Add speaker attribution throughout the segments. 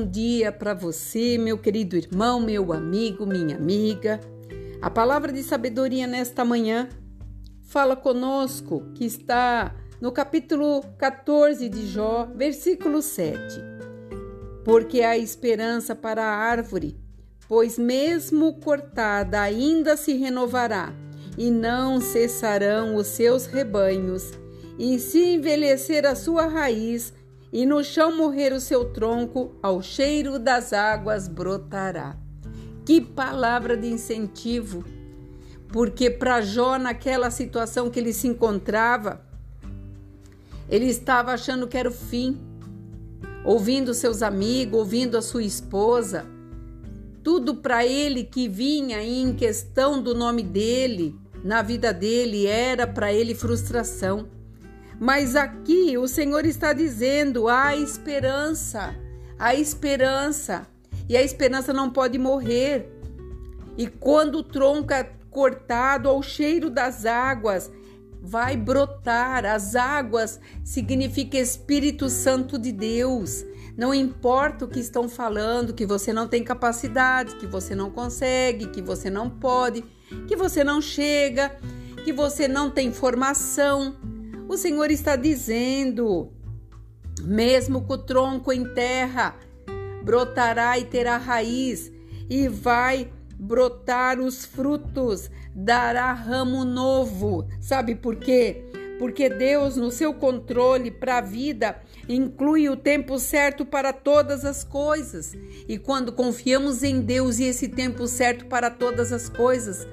Speaker 1: dia para você, meu querido irmão, meu amigo, minha amiga. A palavra de sabedoria nesta manhã fala conosco que está no capítulo 14 de Jó, versículo 7. Porque há esperança para a árvore, pois mesmo cortada ainda se renovará, e não cessarão os seus rebanhos, e se envelhecer a sua raiz, e no chão morrer o seu tronco, ao cheiro das águas brotará. Que palavra de incentivo! Porque para Jó, naquela situação que ele se encontrava, ele estava achando que era o fim, ouvindo seus amigos, ouvindo a sua esposa, tudo para ele que vinha em questão do nome dele, na vida dele, era para ele frustração. Mas aqui o Senhor está dizendo: há esperança, há esperança. E a esperança não pode morrer. E quando o tronco é cortado ao cheiro das águas, vai brotar. As águas significa Espírito Santo de Deus. Não importa o que estão falando, que você não tem capacidade, que você não consegue, que você não pode, que você não chega, que você não tem formação. O Senhor está dizendo: mesmo com o tronco em terra, brotará e terá raiz, e vai brotar os frutos, dará ramo novo. Sabe por quê? Porque Deus, no seu controle para a vida, inclui o tempo certo para todas as coisas. E quando confiamos em Deus e esse tempo certo para todas as coisas,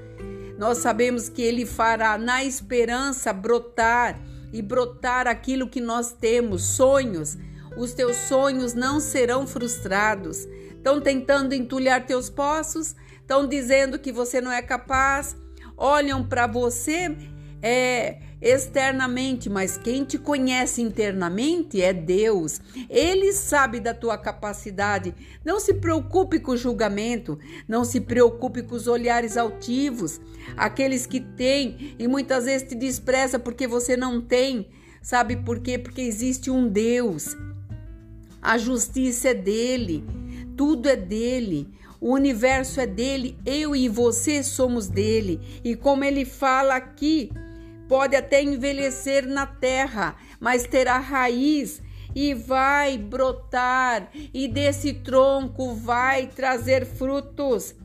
Speaker 1: nós sabemos que Ele fará na esperança brotar e brotar aquilo que nós temos, sonhos. Os teus sonhos não serão frustrados. Estão tentando entulhar teus poços, estão dizendo que você não é capaz, olham para você é, externamente, mas quem te conhece internamente é Deus. Ele sabe da tua capacidade. Não se preocupe com o julgamento, não se preocupe com os olhares altivos, aqueles que têm e muitas vezes te despreza porque você não tem. Sabe por quê? Porque existe um Deus. A justiça é dele, tudo é dele. O universo é dele, eu e você somos dele. E como ele fala aqui, pode até envelhecer na terra, mas terá raiz e vai brotar, e desse tronco vai trazer frutos.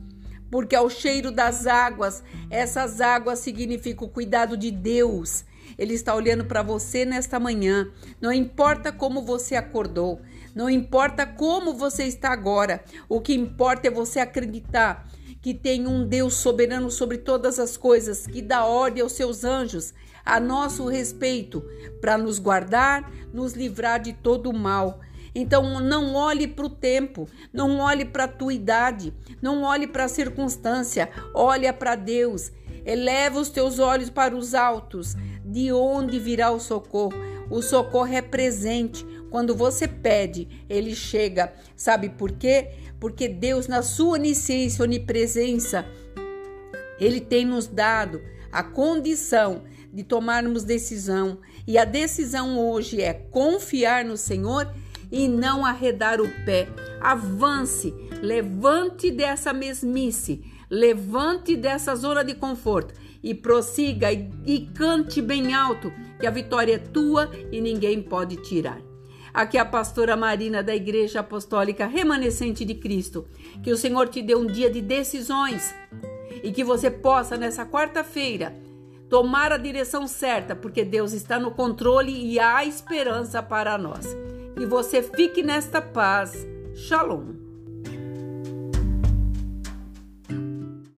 Speaker 1: Porque ao cheiro das águas, essas águas significam o cuidado de Deus. Ele está olhando para você nesta manhã. Não importa como você acordou, não importa como você está agora, o que importa é você acreditar que tem um Deus soberano sobre todas as coisas, que dá ordem aos seus anjos a nosso respeito, para nos guardar, nos livrar de todo o mal. Então não olhe para o tempo, não olhe para a tua idade, não olhe para a circunstância, olha para Deus. Eleva os teus olhos para os altos, de onde virá o socorro? O socorro é presente. Quando você pede, ele chega. Sabe por quê? Porque Deus, na sua onisciência, onipresença, ele tem nos dado a condição de tomarmos decisão. E a decisão hoje é confiar no Senhor e não arredar o pé. Avance, levante dessa mesmice, levante dessa zona de conforto e prossiga e, e cante bem alto que a vitória é tua e ninguém pode tirar. Aqui é a pastora Marina da Igreja Apostólica Remanescente de Cristo. Que o Senhor te dê um dia de decisões e que você possa, nessa quarta-feira, tomar a direção certa, porque Deus está no controle e há esperança para nós. Que você fique nesta paz. Shalom.